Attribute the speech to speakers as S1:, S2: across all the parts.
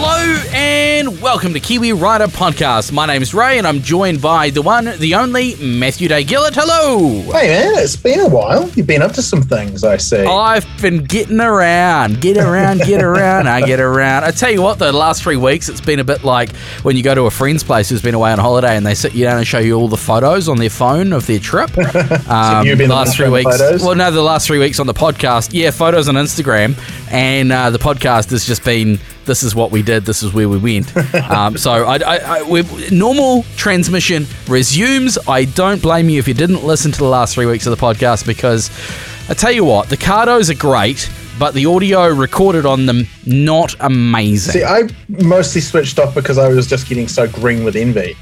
S1: Hello and welcome to Kiwi Rider Podcast. My name is Ray and I'm joined by the one, the only Matthew Day Gillett. Hello.
S2: Hey man, it's been a while. You've been up to some things, I see.
S1: I've been getting around, get around, get around. I get around. I tell you what, the last three weeks it's been a bit like when you go to a friend's place who's been away on holiday and they sit you down and show you all the photos on their phone of their trip. Um,
S2: you've been
S1: the last three weeks.
S2: photos?
S1: Well, no, the last three weeks on the podcast. Yeah, photos on Instagram, and uh, the podcast has just been. This is what we did. This is where we went. Um, so, I, I, I, normal transmission resumes. I don't blame you if you didn't listen to the last three weeks of the podcast because I tell you what, the Cardos are great, but the audio recorded on them not amazing.
S2: See, I mostly switched off because I was just getting so green with envy.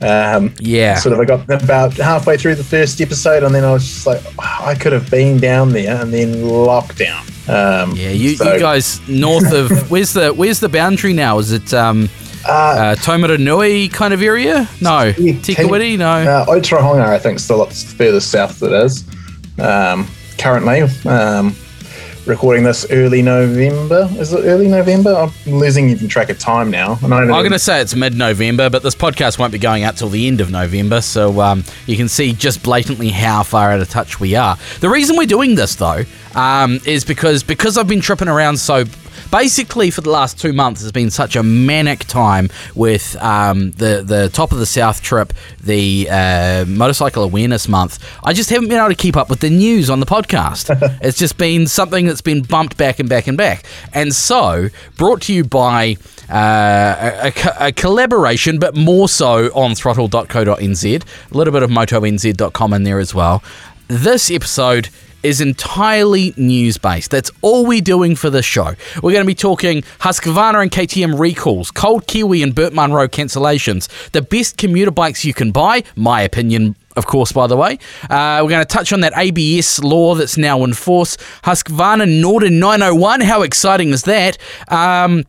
S2: Um,
S1: Yeah.
S2: Sort of, I got about halfway through the first episode, and then I was just like, "Oh, I could have been down there, and then lockdown. Um,
S1: yeah, you,
S2: so-
S1: you guys north of where's the where's the boundary now? Is it um,
S2: Uh,
S1: uh, Taumarunui kind of area? No,
S2: Yeah,
S1: Te Kuiti? No.
S2: Uh, Otorohanga, I think, still up further south it is. Um, currently, um, recording this early November. Is it early November? I'm losing even track of time now.
S1: I'm going to say it's mid November, but this podcast won't be going out till the end of November, so um, you can see just blatantly how far out of touch we are. The reason we're doing this, though, um, is because because I've been tripping around so. Basically, for the last two months, has been such a manic time with um, the the top of the South trip, the uh, Motorcycle Awareness Month. I just haven't been able to keep up with the news on the podcast. it's just been something that's been bumped back and back and back. And so, brought to you by uh, a, a a collaboration, but more so on throttle.co.nz, a little bit of motonz.com in there as well. This episode is entirely news based. That's all we're doing for this show. We're going to be talking Husqvarna and KTM recalls, Cold Kiwi and Burt Munro cancellations, the best commuter bikes you can buy, my opinion. Of course, by the way, uh, we're going to touch on that ABS law that's now in force. Husqvarna Norden 901. How exciting is that? Um,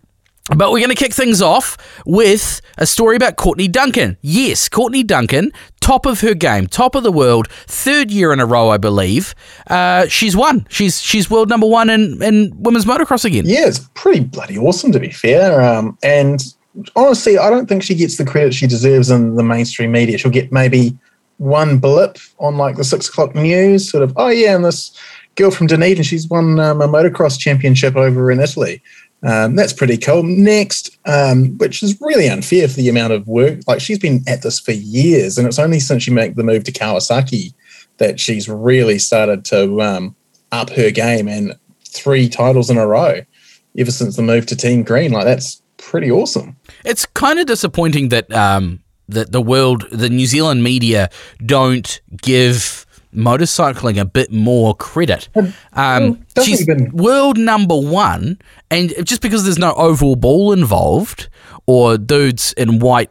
S1: but we're going to kick things off with a story about Courtney Duncan. Yes, Courtney Duncan, top of her game, top of the world, third year in a row, I believe. Uh, she's won. She's she's world number one in, in women's motocross again.
S2: Yeah, it's pretty bloody awesome to be fair. Um, and honestly, I don't think she gets the credit she deserves in the mainstream media. She'll get maybe one blip on like the six o'clock news, sort of, oh yeah, and this girl from Dunedin, she's won um, a motocross championship over in Italy. Um, that's pretty cool. Next, um, which is really unfair for the amount of work. Like she's been at this for years, and it's only since she made the move to Kawasaki that she's really started to um, up her game and three titles in a row ever since the move to Team Green. Like that's pretty awesome.
S1: It's kind of disappointing that um, that the world, the New Zealand media, don't give motorcycling a bit more credit. Um, she's
S2: even-
S1: world number one, and just because there's no oval ball involved or dudes in white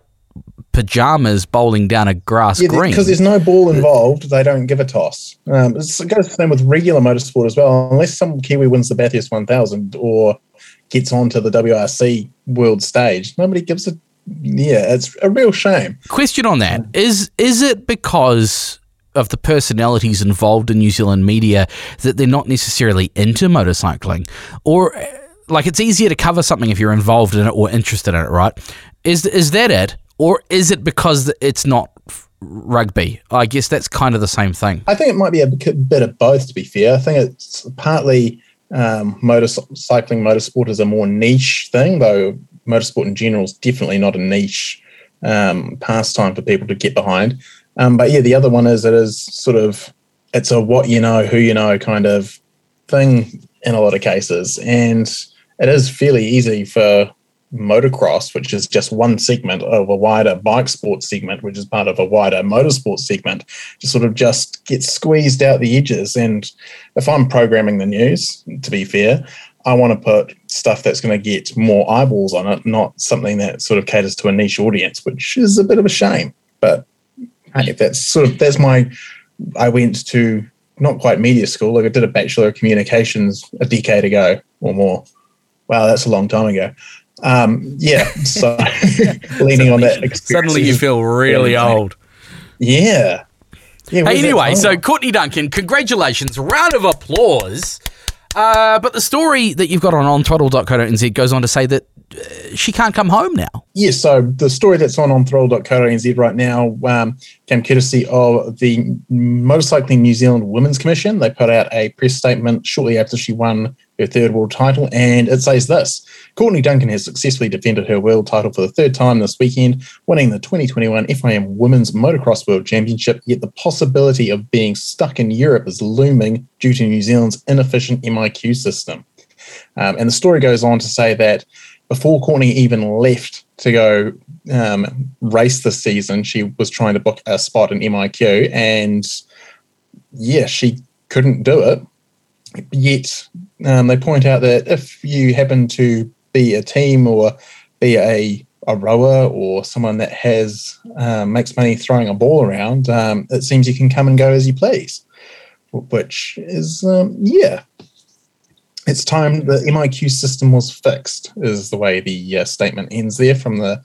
S1: pajamas bowling down a grass
S2: Yeah,
S1: green,
S2: because there's no ball involved, they don't give a toss. Um, it's, it goes the same with regular motorsport as well. Unless some Kiwi wins the Bathurst 1000 or gets onto the WRC world stage, nobody gives a. Yeah, it's a real shame.
S1: question on that is is it because of the personalities involved in New Zealand media that they're not necessarily into motorcycling. Or uh, like it's easier to cover something if you're involved in it or interested in it right? Is is that it? Or is it because it's not rugby? I guess that's kind of the same thing.
S2: I think it might be a bit of both, to be fair. I think it's partly um, motorcycling, motorsport is a more niche thing, though motorsport in general is definitely not a niche um, pastime for people to get behind. Um, but yeah, the other one is it is sort of it's a what you know, who you know kind of thing in a lot of cases, and it is fairly easy for motocross, which is just one segment of a wider bike sport segment, which is part of a wider motorsport segment, to sort of just get squeezed out the edges. And if I'm programming the news, to be fair, I want to put stuff that's going to get more eyeballs on it, not something that sort of caters to a niche audience, which is a bit of a shame. But that's sort of that's my. I went to not quite media school. Like I did a bachelor of communications a decade ago or more. Wow, that's a long time ago. Um, yeah, so leaning on that experience.
S1: suddenly you feel really old
S2: Yeah. Yeah,
S1: Hey, anyway, so Courtney Duncan, congratulations, round of applause. Uh, but the story that you've got on onthrottle.co.nz goes on to say that she can't come home now.
S2: Yes, so the story that's on on throttle.co.nz right now um, came courtesy of the Motorcycling New Zealand Women's Commission. They put out a press statement shortly after she won her third world title, and it says this Courtney Duncan has successfully defended her world title for the third time this weekend, winning the 2021 FIM Women's Motocross World Championship. Yet the possibility of being stuck in Europe is looming due to New Zealand's inefficient MIQ system. Um, and the story goes on to say that before Courtney even left to go um, race this season, she was trying to book a spot in MIQ, and yeah, she couldn't do it. Yet um, they point out that if you happen to be a team or be a a rower or someone that has um, makes money throwing a ball around, um, it seems you can come and go as you please, which is um, yeah, it's time the MIQ system was fixed, is the way the uh, statement ends there from the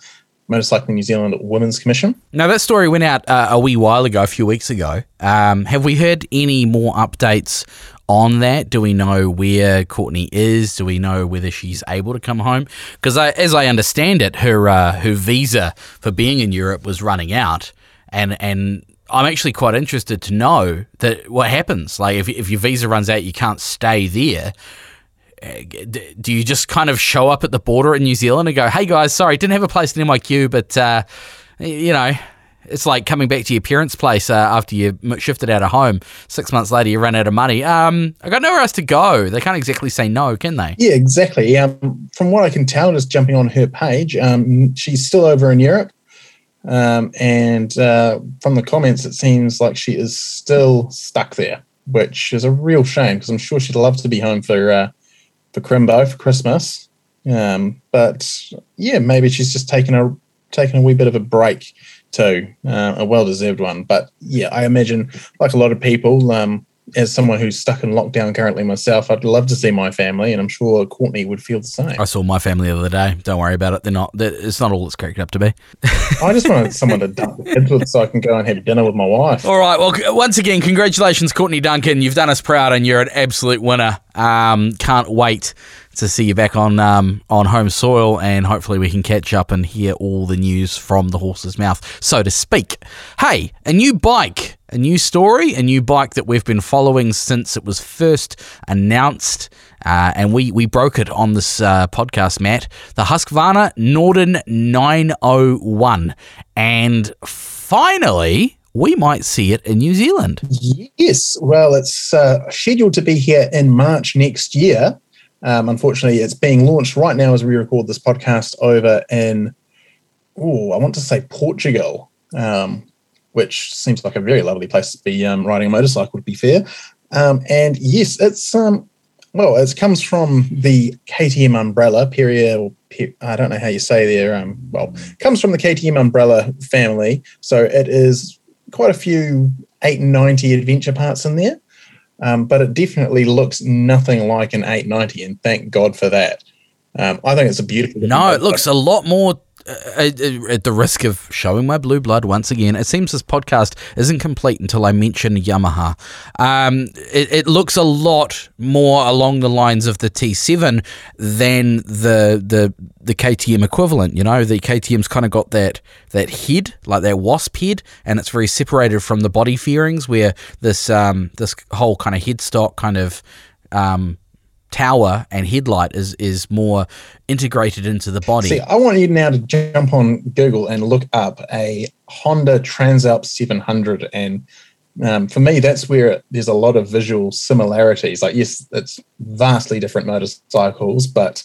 S2: Motorcycling New Zealand Women's Commission.
S1: Now, that story went out uh, a wee while ago, a few weeks ago. Um, have we heard any more updates on that? Do we know where Courtney is? Do we know whether she's able to come home? Because as I understand it, her uh, her visa for being in Europe was running out, and and I'm actually quite interested to know that what happens. Like if if your visa runs out, you can't stay there do you just kind of show up at the border in New Zealand and go, "Hey guys, sorry, didn't have a place in MIQ, but uh, you know." It's like coming back to your parents' place uh, after you shifted out of home. Six months later, you run out of money. Um, I got nowhere else to go. They can't exactly say no, can they?
S2: Yeah, exactly. Um, from what I can tell, just jumping on her page, um, she's still over in Europe. Um, and uh, from the comments, it seems like she is still stuck there, which is a real shame because I'm sure she'd love to be home for uh, for Crimbo for Christmas. Um, but yeah, maybe she's just taken a taken a wee bit of a break too, uh, a well deserved one. But yeah, I imagine like a lot of people, um, as someone who's stuck in lockdown currently myself, I'd love to see my family, and I'm sure Courtney would feel the same.
S1: I saw my family the other day. Don't worry about it. They're not. They're, it's not all it's cracked up to be.
S2: I just wanted someone to dump the kids with, so I can go and have dinner with my wife.
S1: All right. Well, once again, congratulations, Courtney Duncan. You've done us proud, and you're an absolute winner. Um, can't wait to see you back on um, on home soil, and hopefully we can catch up and hear all the news from the horse's mouth, so to speak. Hey, a new bike, a new story, a new bike that we've been following since it was first announced. Uh, and we, we broke it on this uh, podcast, Matt. The Husqvarna Norden 901. And finally, we might see it in New Zealand.
S2: Yes. Well, it's uh, scheduled to be here in March next year. Um, unfortunately, it's being launched right now as we record this podcast over in, oh, I want to say Portugal, um, which seems like a very lovely place to be um, riding a motorcycle, to be fair. Um, and yes, it's, um, well, it comes from the KTM umbrella, Pierer, or I don't know how you say there. Um, well, comes from the KTM umbrella family. So it is quite a few 890 adventure parts in there um, but it definitely looks nothing like an 890, and thank God for that. Um, I think it's a beautiful.
S1: No, it looks a lot more at the risk of showing my blue blood once again, it seems this podcast isn't complete until I mention Yamaha. Um, it, it, looks a lot more along the lines of the T7 than the the the KTM equivalent. You know, the KTM's kind of got that that head, like that wasp head, and it's very separated from the body fairings, where this um, this whole kind of headstock kind of um, tower and headlight is is more integrated into the body.
S2: See, I want you now to jump on Google and look up a Honda Transalp 700 and um, for me, that's where there's a lot of visual similarities. Like, yes, it's vastly different motorcycles, but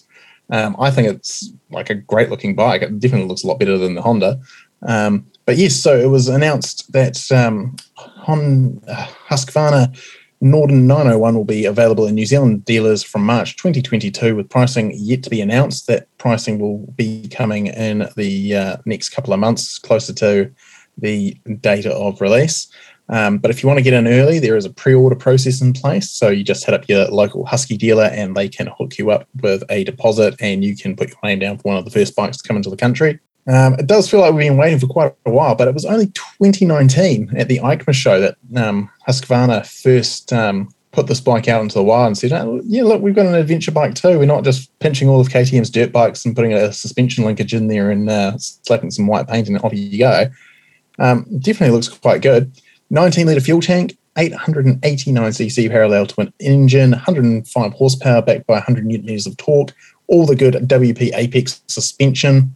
S2: um, I think it's like a great looking bike. It definitely looks a lot better than the Honda. Um, but yes, so it was announced that um, Honda, Husqvarna Norden 901 will be available in New Zealand dealers from March 2022, with pricing yet to be announced. That pricing will be coming in the uh, next couple of months, closer to the date of release. Um, but if you want to get in early, there is a pre order process in place. So you just head up your local Husky dealer and they can hook you up with a deposit and you can put your name down for one of the first bikes to come into the country. Um, it does feel like we've been waiting for quite a while, but it was only 2019 at the EICMA show that um, Husqvarna first um, put this bike out into the wild and said, oh, "Yeah, look, we've got an adventure bike too. We're not just pinching all of KTM's dirt bikes and putting a suspension linkage in there and uh, slapping some white paint and off you go." Um, definitely looks quite good. 19 litre fuel tank, 889 cc parallel twin engine, 105 horsepower backed by 100 newton meters of torque, all the good WP Apex suspension,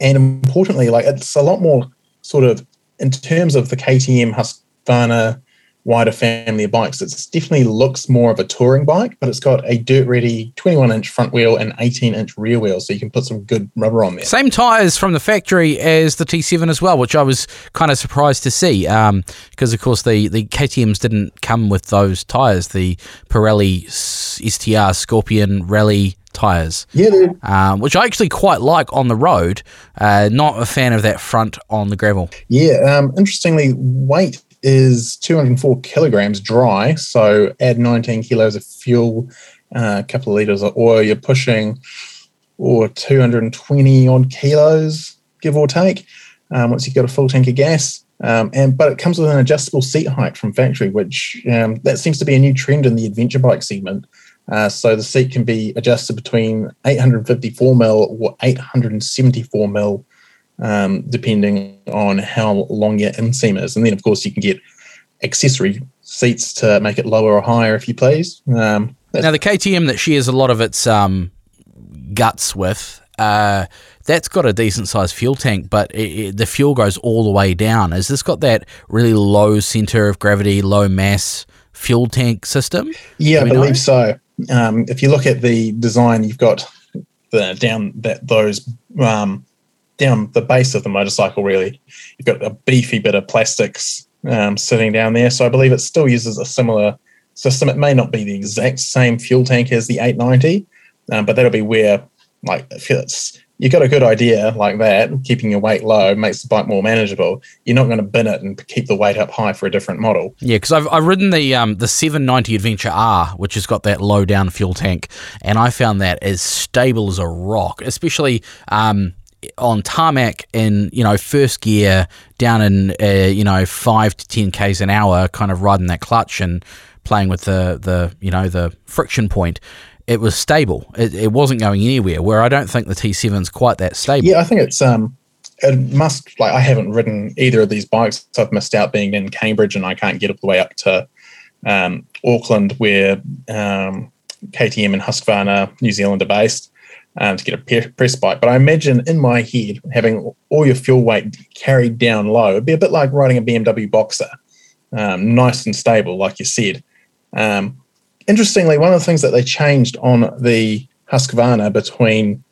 S2: and importantly, like it's a lot more sort of in terms of the KTM Husqvarna wider family of bikes. It definitely looks more of a touring bike, but it's got a dirt ready 21 inch front wheel and 18 inch rear wheel, so you can put some good rubber on there.
S1: Same tyres from the factory as the T7 as well, which I was kind of surprised to see because, um, of course, the, the KTMs didn't come with those tyres, the Pirelli STR Scorpion Rally tires.
S2: Yeah,
S1: um, which I actually quite like on the road. Uh, not a fan of that front on the gravel.
S2: Yeah, um, interestingly, weight is 204 kilograms dry. So add 19 kilos of fuel, uh, a couple of liters of oil, you're pushing or 220 odd kilos, give or take, um, once you've got a full tank of gas. Um, and but it comes with an adjustable seat height from factory, which um, that seems to be a new trend in the adventure bike segment. Uh, so the seat can be adjusted between 854 mil or 874 mil um, depending on how long your inseam is. And then, of course, you can get accessory seats to make it lower or higher if you please. Um,
S1: now, the KTM that shares a lot of its um, guts with, uh, that's got a decent sized fuel tank, but it, it, the fuel goes all the way down. Has this got that really low center of gravity, low mass fuel tank system?
S2: Yeah, I believe know? so. Um, if you look at the design, you've got the down that those um, down the base of the motorcycle, really. You've got a beefy bit of plastics um, sitting down there. So I believe it still uses a similar system. It may not be the exact same fuel tank as the 890, um, but that'll be where, like, if it's you've got a good idea like that, keeping your weight low makes the bike more manageable. You're not going to bin it and keep the weight up high for a different model.
S1: Yeah, because I've, I've ridden the um, the 790 Adventure R, which has got that low down fuel tank, and I found that as stable as a rock, especially. Um, on tarmac in you know first gear down in uh, you know five to ten k's an hour, kind of riding that clutch and playing with the the you know the friction point. It was stable. It, it wasn't going anywhere. Where I don't think the T7's quite that stable.
S2: Yeah, I think it's um, it must like I haven't ridden either of these bikes. So I've missed out being in Cambridge, and I can't get all the way up to um, Auckland, where um, KTM and Husqvarna New Zealand are based um, to get a press bike. But I imagine in my head, having all your fuel weight carried down low, it'd be a bit like riding a BMW Boxer, um, nice and stable, like you said. Um, interestingly, one of the things that they changed on the Husqvarna between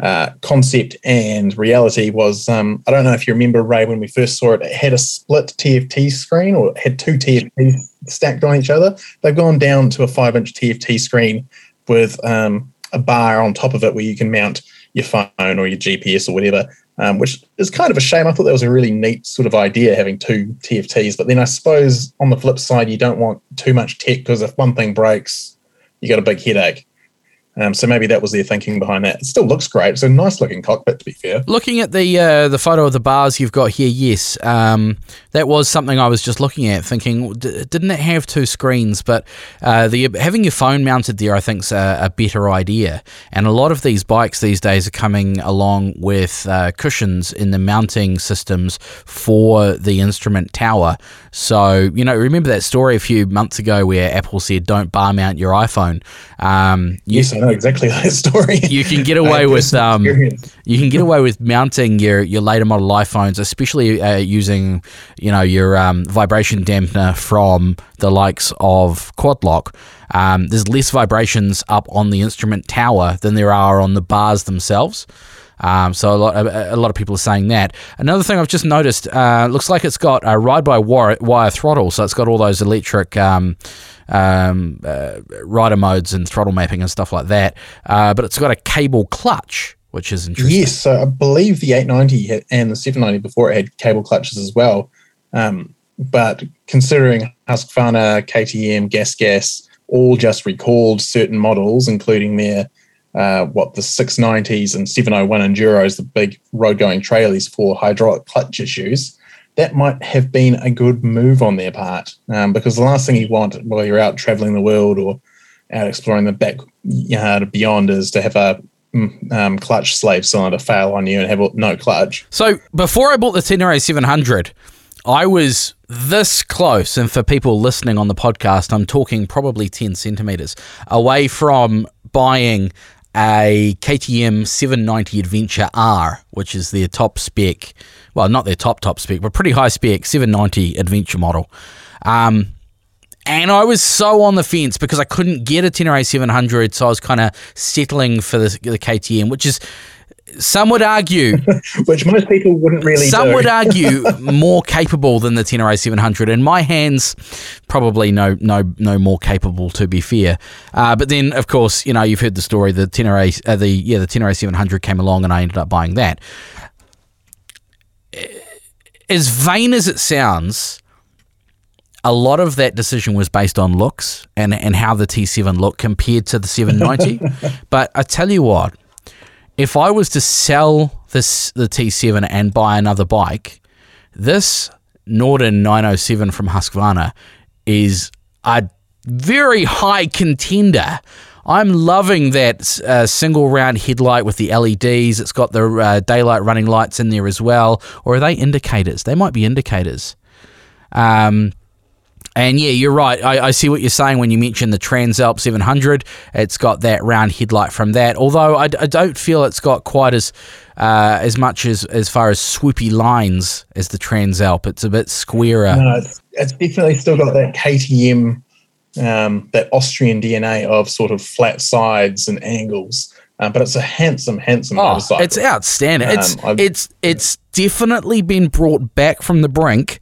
S2: uh, concept and reality was um, I don't know if you remember Ray when we first saw it, it had a split TFT screen or had two TFTs stacked on each other. They've gone down to a five inch TFT screen with um, a bar on top of it where you can mount your phone or your GPS or whatever, um, which is kind of a shame. I thought that was a really neat sort of idea having two TFTs. But then I suppose on the flip side, you don't want too much tech because if one thing breaks, you got a big headache. Um, so maybe that was their thinking behind that. It still looks great. It's a nice looking cockpit, to be fair.
S1: Looking at the uh, the photo of the bars you've got here, yes, um, that was something I was just looking at, thinking, d- didn't it have two screens? But uh, the having your phone mounted there, I think, is a, a, better idea. And a lot of these bikes these days are coming along with uh, cushions in the mounting systems for the instrument tower. So you know, remember that story a few months ago where Apple said, "Don't bar mount your iPhone."
S2: Um, yes, know exactly that story.
S1: You can get away with um, you can get away with mounting your, your later model iPhones, especially uh, using you know your um, vibration dampener from the likes of Quadlock. Um, there's less vibrations up on the instrument tower than there are on the bars themselves. Um, so a lot, a, a, lot of people are saying that. Another thing I've just noticed, uh, looks like it's got a ride-by-wire wire throttle, so it's got all those electric um, um, uh, rider modes and throttle mapping and stuff like that. Uh, but it's got a cable clutch, which is interesting.
S2: Yes, so I believe the 890 and the 790 before it had cable clutches as well. Um, but considering Husqvarna, KTM, Gas Gas all just recalled certain models, including their uh, what the 690s and 701 enduros, the big road going trailers for hydraulic clutch issues, that might have been a good move on their part um, because the last thing you want while you're out traveling the world or out exploring the backyard beyond is to have a mm, um, clutch slave cylinder fail on you and have no clutch.
S1: So before I bought the Tenere 700, I was this close, and for people listening on the podcast, I'm talking probably 10 centimeters away from buying a KTM 790 Adventure R, which is their top spec, well, not their top top spec, but pretty high spec 790 Adventure model. Um, and I was so on the fence because I couldn't get a Tenere 700, so I was kind of settling for the, the KTM, which is some would argue,
S2: which most people wouldn't really.
S1: Some
S2: do.
S1: would argue more capable than the Tenere 700. In my hands, probably no, no, no more capable. To be fair, uh, but then of course, you know, you've heard the story. The Tenere, uh, the yeah, the Tenere 700 came along, and I ended up buying that. As vain as it sounds, a lot of that decision was based on looks and and how the T7 looked compared to the 790. but I tell you what if I was to sell this the T7 and buy another bike, this Norden 907 from Husqvarna is a very high contender. I'm loving that uh, single round headlight with the LEDs. It's got the uh, daylight running lights in there as well. Or are they indicators? They might be indicators. Um, and yeah, you're right. I, I, see what you're saying when you mention the Transalp 700. It's got that round headlight from that. Although I, I don't feel it's got quite as uh, as much as as far as swoopy lines as the Transalp. It's a bit squarer.
S2: No, it's, it's definitely still got that KTM, um, that Austrian DNA of sort of flat sides and angles. Uh, but it's a handsome, handsome oh, motorcycle.
S1: It's outstanding. Um, it's I've, it's it's definitely been brought back from the brink,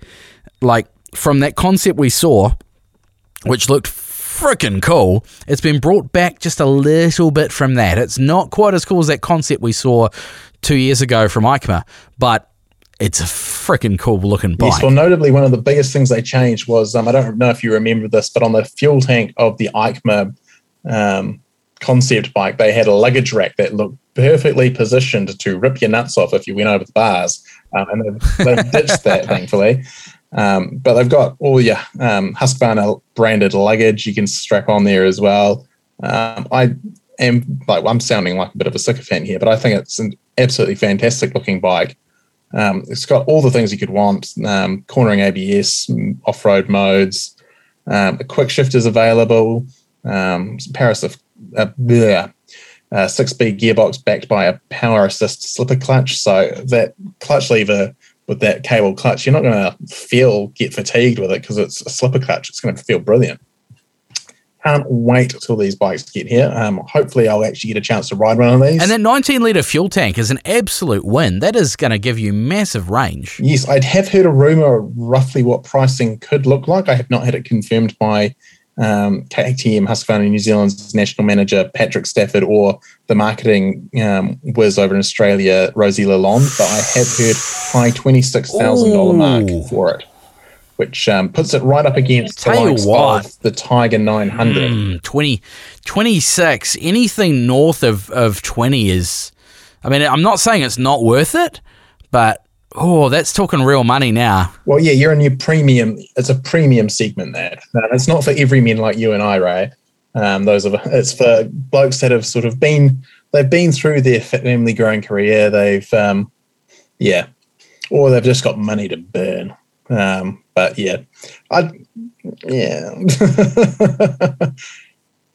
S1: like from that concept we saw, which looked freaking cool, it's been brought back just a little bit from that. It's not quite as cool as that concept we saw two years ago from EICMA, but it's a freaking cool looking bike. Yes,
S2: well, notably, one of the biggest things they changed was um, I don't know if you remember this, but on the fuel tank of the EICMA um, concept bike, they had a luggage rack that looked perfectly positioned to rip your nuts off if you went over the bars. Um, and they've, they've ditched that, thankfully. Um, but they've got all your um, Husqvarna branded luggage you can strap on there as well. Um, I am like I'm sounding like a bit of a sycophant here, but I think it's an absolutely fantastic looking bike. Um, it's got all the things you could want: um, cornering ABS, off-road modes. Um, a quick shift is available. Um, Paris, uh, bleh, uh, six-speed gearbox backed by a power assist slipper clutch. So that clutch lever with that cable clutch, you're not going to feel get fatigued with it because it's a slipper clutch. It's going to feel brilliant. Can't wait till these bikes get here. Um, hopefully, I'll actually get a chance to ride one of these.
S1: And that 19 litre fuel tank is an absolute win. That is going to give you massive range.
S2: Yes, I'd have heard a rumor roughly what pricing could look like. I have not had it confirmed by um, KTM Husqvarna New Zealand's national manager Patrick Stafford or the marketing um, whiz over in Australia Rosie Lalonde, but I have heard high twenty six thousand dollar mark for it, which um, puts it right up against the likes of the Tiger nine hundred.
S1: Mm, 20, 26. Anything north of of twenty is. I mean, I'm not saying it's not worth it, but Oh, that's talking real money now.
S2: Well, yeah, you're in your premium. It's a premium segment there. it's not for every men like you and I, Ray. Um, those are it's for blokes that have sort of been they've been through their family growing career. They've um, yeah, or they've just got money to burn. Um, but yeah, I yeah.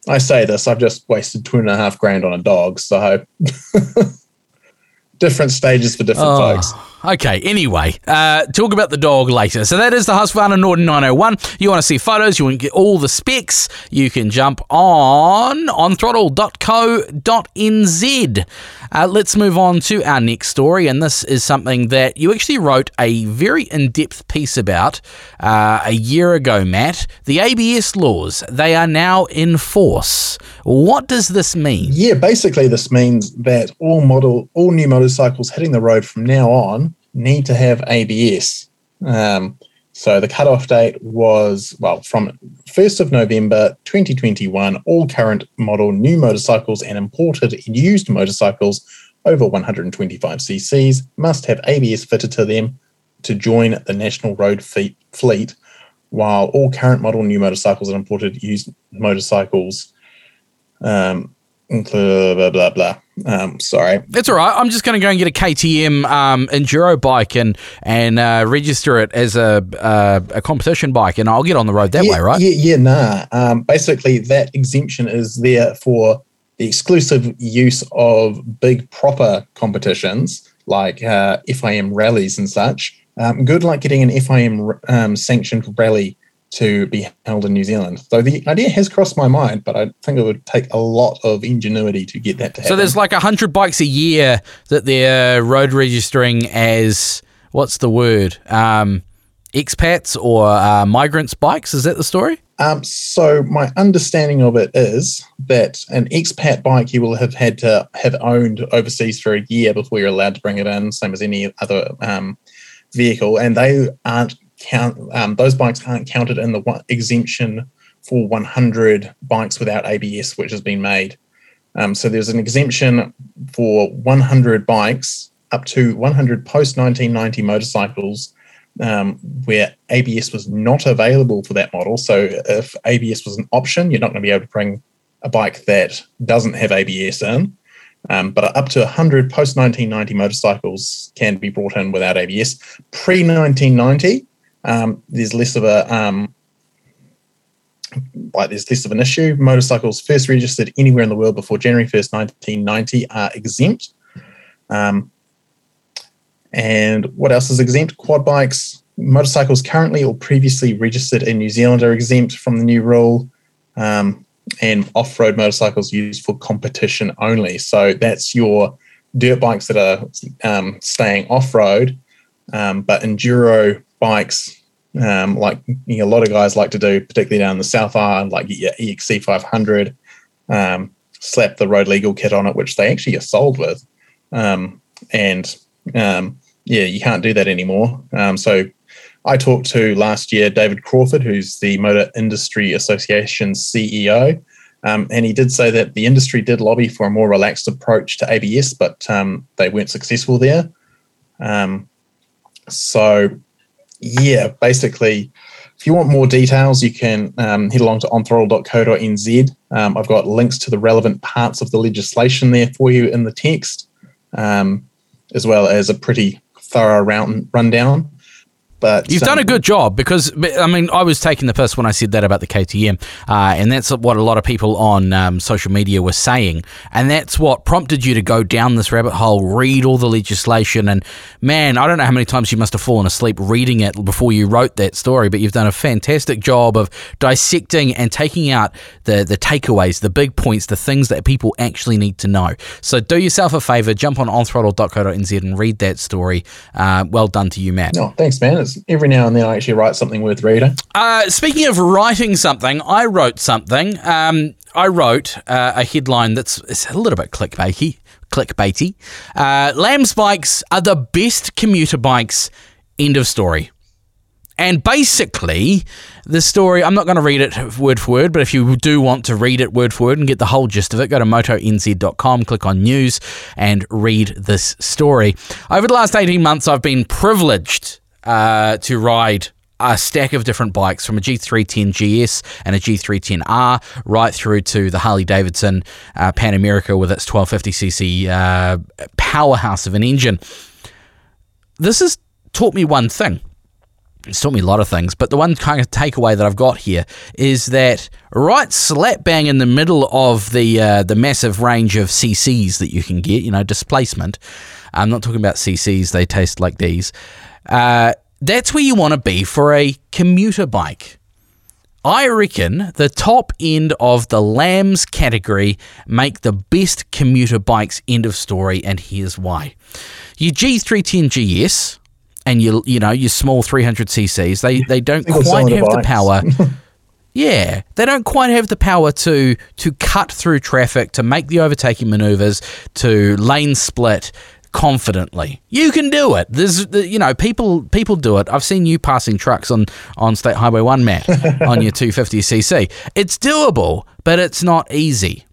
S2: I say this. I've just wasted two and a half grand on a dog. So different stages for different oh. folks.
S1: Okay, anyway, uh, talk about the dog later. So that is the Husqvarna Norden 901. You want to see photos, you want to get all the specs, you can jump on onthrottle.co.nz. Uh, let's move on to our next story, and this is something that you actually wrote a very in-depth piece about uh, a year ago, Matt. The ABS laws, they are now in force. What does this mean?
S2: Yeah, basically this means that all model, all new motorcycles hitting the road from now on need to have ABS. Um, so the cutoff date was, well, from 1st of November 2021, all current model new motorcycles and imported and used motorcycles over 125 cc's must have ABS fitted to them to join the national road fleet, while all current model new motorcycles and imported used motorcycles um, blah blah blah. Um, sorry,
S1: it's all right. I'm just going to go and get a KTM um, enduro bike and and uh, register it as a uh, a competition bike, and I'll get on the road that
S2: yeah,
S1: way, right?
S2: Yeah, yeah, nah. Um, basically, that exemption is there for the exclusive use of big proper competitions like uh, FIM rallies and such. Um, good luck getting an FIM um, sanctioned rally to be held in New Zealand. So the idea has crossed my mind, but I think it would take a lot of ingenuity to get that to happen.
S1: So there's like a hundred bikes a year that they're road registering as what's the word? Um, expats or uh, migrants bikes. Is that the story?
S2: Um, so my understanding of it is that an expat bike you will have had to have owned overseas for a year before you're allowed to bring it in, same as any other um, vehicle, and they aren't count um, those bikes aren't counted in the one, exemption for 100 bikes without ABS, which has been made. Um, so there's an exemption for 100 bikes up to 100 post 1990 motorcycles um, where ABS was not available for that model. So if ABS was an option, you're not going to be able to bring a bike that doesn't have ABS in. Um, but up to 100 post 1990 motorcycles can be brought in without ABS. Pre 1990, um, there's less of a um, like there's less of an issue. Motorcycles first registered anywhere in the world before January 1st, 1990 are exempt. Um, and what else is exempt? Quad bikes, motorcycles currently or previously registered in New Zealand are exempt from the new rule. Um, and off-road motorcycles used for competition only. So that's your dirt bikes that are um, staying off-road, um, but enduro bikes, um, like you know, a lot of guys like to do, particularly down the South Island, like your EXC 500, um, slap the road legal kit on it, which they actually are sold with, um, and um, yeah, you can't do that anymore. Um, so I talked to last year David Crawford, who's the Motor Industry Association CEO. Um, and he did say that the industry did lobby for a more relaxed approach to ABS, but they weren't successful there. So, yeah, basically, if you want more details, you can um, head along to onthrottle.co.nz. Um, I've got links to the relevant parts of the legislation there for you in the text, um, as well as a pretty thorough round, rundown. But
S1: you've done a good job because I mean I was taking the piss when I said that about the KTM, uh, and that's what a lot of people on um, social media were saying, and that's what prompted you to go down this rabbit hole, read all the legislation, and man, I don't know how many times you must have fallen asleep reading it before you wrote that story, but you've done a fantastic job of dissecting and taking out the the takeaways, the big points, the things that people actually need to know. So do yourself a favor, jump on onthrottle.co.nz and read that story. Uh, well done to you, Matt.
S2: No, thanks, man. It's every now and then I actually write something worth reading.
S1: Uh, speaking of writing something, I wrote something. Um, I wrote uh, a headline that's it's a little bit clickbaity. Clickbaity. Uh, LAMS bikes are the best commuter bikes. End of story. And basically, the story, I'm not going to read it word for word, but if you do want to read it word for word and get the whole gist of it, go to motonz.com, click on news, and read this story. Over the last 18 months, I've been privileged uh, to ride a stack of different bikes from a G310 GS and a G310R right through to the Harley Davidson uh, Pan America with its 1250cc uh, powerhouse of an engine. This has taught me one thing. It's taught me a lot of things, but the one kind of takeaway that I've got here is that right slap bang in the middle of the uh, the massive range of CCs that you can get, you know, displacement. I'm not talking about CCs; they taste like these. Uh, that's where you want to be for a commuter bike. I reckon the top end of the LAMS category make the best commuter bikes. End of story, and here's why. Your G310 GS and your you know your small 300 cc's, they they don't quite have the power. yeah, they don't quite have the power to to cut through traffic, to make the overtaking maneuvers, to lane split, confidently. You can do it. There's, you know, people people do it. I've seen you passing trucks on on State Highway One, Matt, on your 250cc. It's doable, but it's not easy.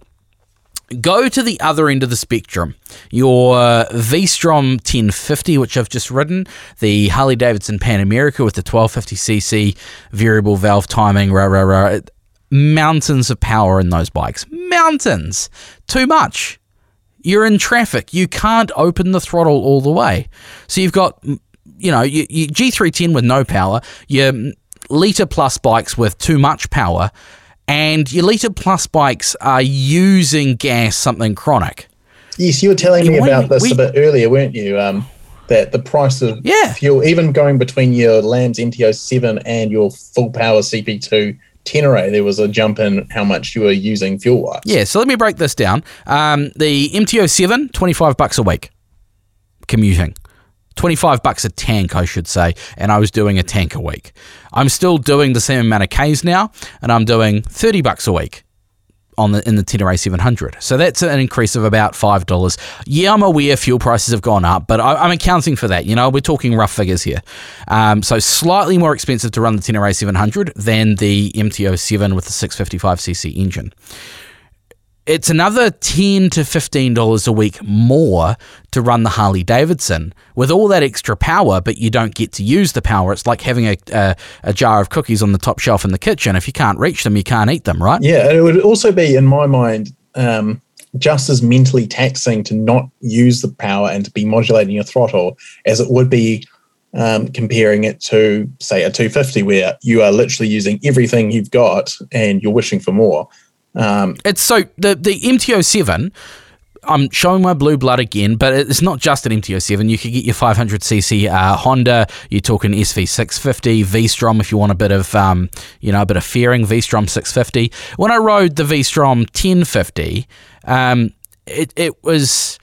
S1: Go to the other end of the spectrum. Your uh, V-Strom 1050, which I've just ridden, the Harley Davidson Pan America with the 1250cc variable valve timing, rah rah rah. Mountains of power in those bikes. Mountains. Too much. You're in traffic. You can't open the throttle all the way. So you've got, you know, you, you G310 with no power, your litre plus bikes with too much power, and your litre plus bikes are using gas something chronic.
S2: Yes, you were telling me about this we, a bit earlier, weren't you? Um, that the price of
S1: yeah.
S2: fuel, even going between your LAMS MT07 and your full power CP2 Tenere, there was a jump in how much you were using fuel wise.
S1: Yeah, so let me break this down. Um, the MT07, 25 bucks a week commuting. 25 bucks a tank, I should say, and I was doing a tank a week. I'm still doing the same amount of Ks now, and I'm doing 30 bucks a week on the in the Tenere 700. So that's an increase of about five dollars. Yeah, I'm aware fuel prices have gone up, but I, am accounting for that. You know, we're talking rough figures here. Um, so slightly more expensive to run the Tenere 700 than the MT07 with the 655cc engine it's another 10 to $15 a week more to run the Harley Davidson with all that extra power, but you don't get to use the power. It's like having a, a, a, jar of cookies on the top shelf in the kitchen. If you can't reach them, you can't eat them, right?
S2: Yeah, it would also be, in my mind, um, just as mentally taxing to not use the power and to be modulating your throttle as it would be um, comparing it to, say, a 250, where you are literally using everything you've got and you're wishing for more.
S1: Um, it's so the the MT07. I'm showing my blue blood again, but it's not just an MT07. You could get your 500cc uh, Honda. You're talking SV650, V-Strom if you want a bit of, um, you know, a bit of fairing. V-Strom 650. When I rode the V-Strom 1050, um, it it was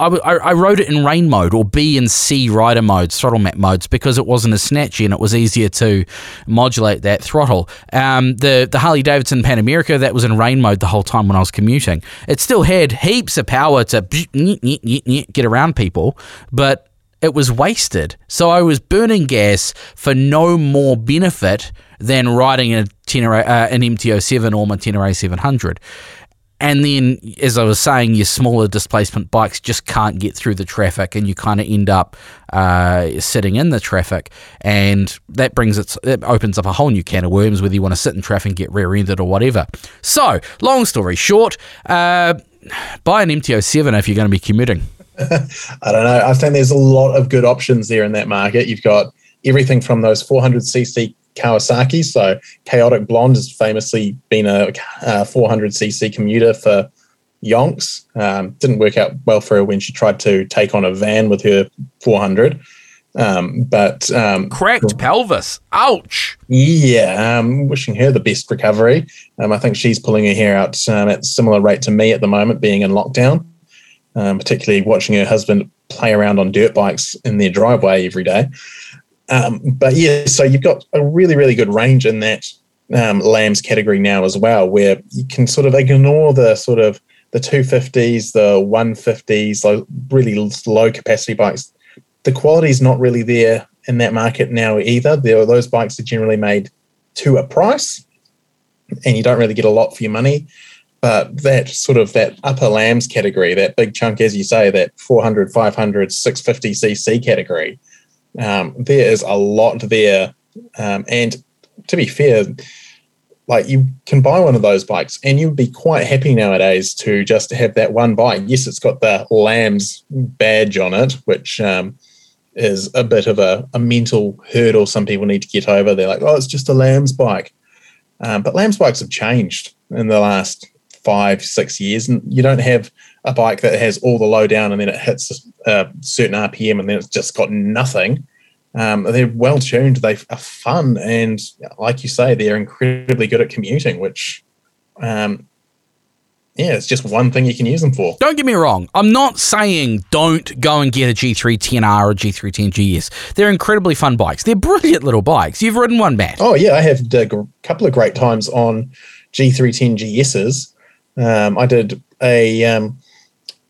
S1: I, I, wrote it in rain mode or B and C rider modes, throttle map modes, because it wasn't as snatchy and it was easier to modulate that throttle. Um, the the Harley Davidson Pan America that was in rain mode the whole time when I was commuting. It still had heaps of power to get around people, but it was wasted. So I was burning gas for no more benefit than riding a Tenere, uh, an MT07 or my Tenere 700. And then, as I was saying, your smaller displacement bikes just can't get through the traffic, and you kind of end up uh, sitting in the traffic, and that brings it, it opens up a whole new can of worms whether you want to sit in traffic and get rear-ended or whatever. So, long story short, uh, buy an MT07 if you're going to be commuting.
S2: I don't know. I think there's a lot of good options there in that market. You've got everything from those 400cc Kawasaki. So Chaotic Blonde has famously been a 400cc commuter for yonks. Um, didn't work out well for her when she tried to take on a van with her 400. Um, but um,
S1: cracked pelvis. Ouch.
S2: Yeah. Um, wishing her the best recovery. Um, I think she's pulling her hair out um, at a similar rate to me at the moment, being in lockdown. Um, particularly watching her husband play around on dirt bikes in their driveway every day. Um, but yeah, so you've got a really, really good range in that um, LAMS category now as well, where you can sort of ignore the sort of the 250s, the 150s, like really low capacity bikes. The quality is not really there in that market now either. Those bikes are generally made to a price, and you don't really get a lot for your money. But that sort of that upper LAMS category, that big chunk, as you say, that 400, 500, 650 cc category, um, there is a lot there. Um, and to be fair, like you can buy one of those bikes and you'd be quite happy nowadays to just have that one bike. Yes, it's got the LAMS badge on it, which um, is a bit of a, a, mental hurdle some people need to get over. They're like, oh, it's just a LAMS bike. Um, but LAMS bikes have changed in the last five, six years. And you don't have a bike that has all the low down and then it hits a certain RPM and then it's just got nothing. Um, they're well tuned, they are fun, and like you say, they're incredibly good at commuting, which, um, yeah, it's just one thing you can use them for.
S1: Don't get me wrong. I'm not saying don't go and get a G310R or G310 GS. They're incredibly fun bikes. They're brilliant little bikes. You've ridden one, Matt.
S2: Oh, yeah. I have a couple of great times on G310 GSs. Um, I did a um,